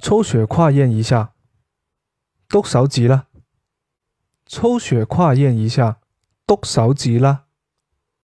抽血化验一下，都手指啦。抽血化验一下，都手指啦。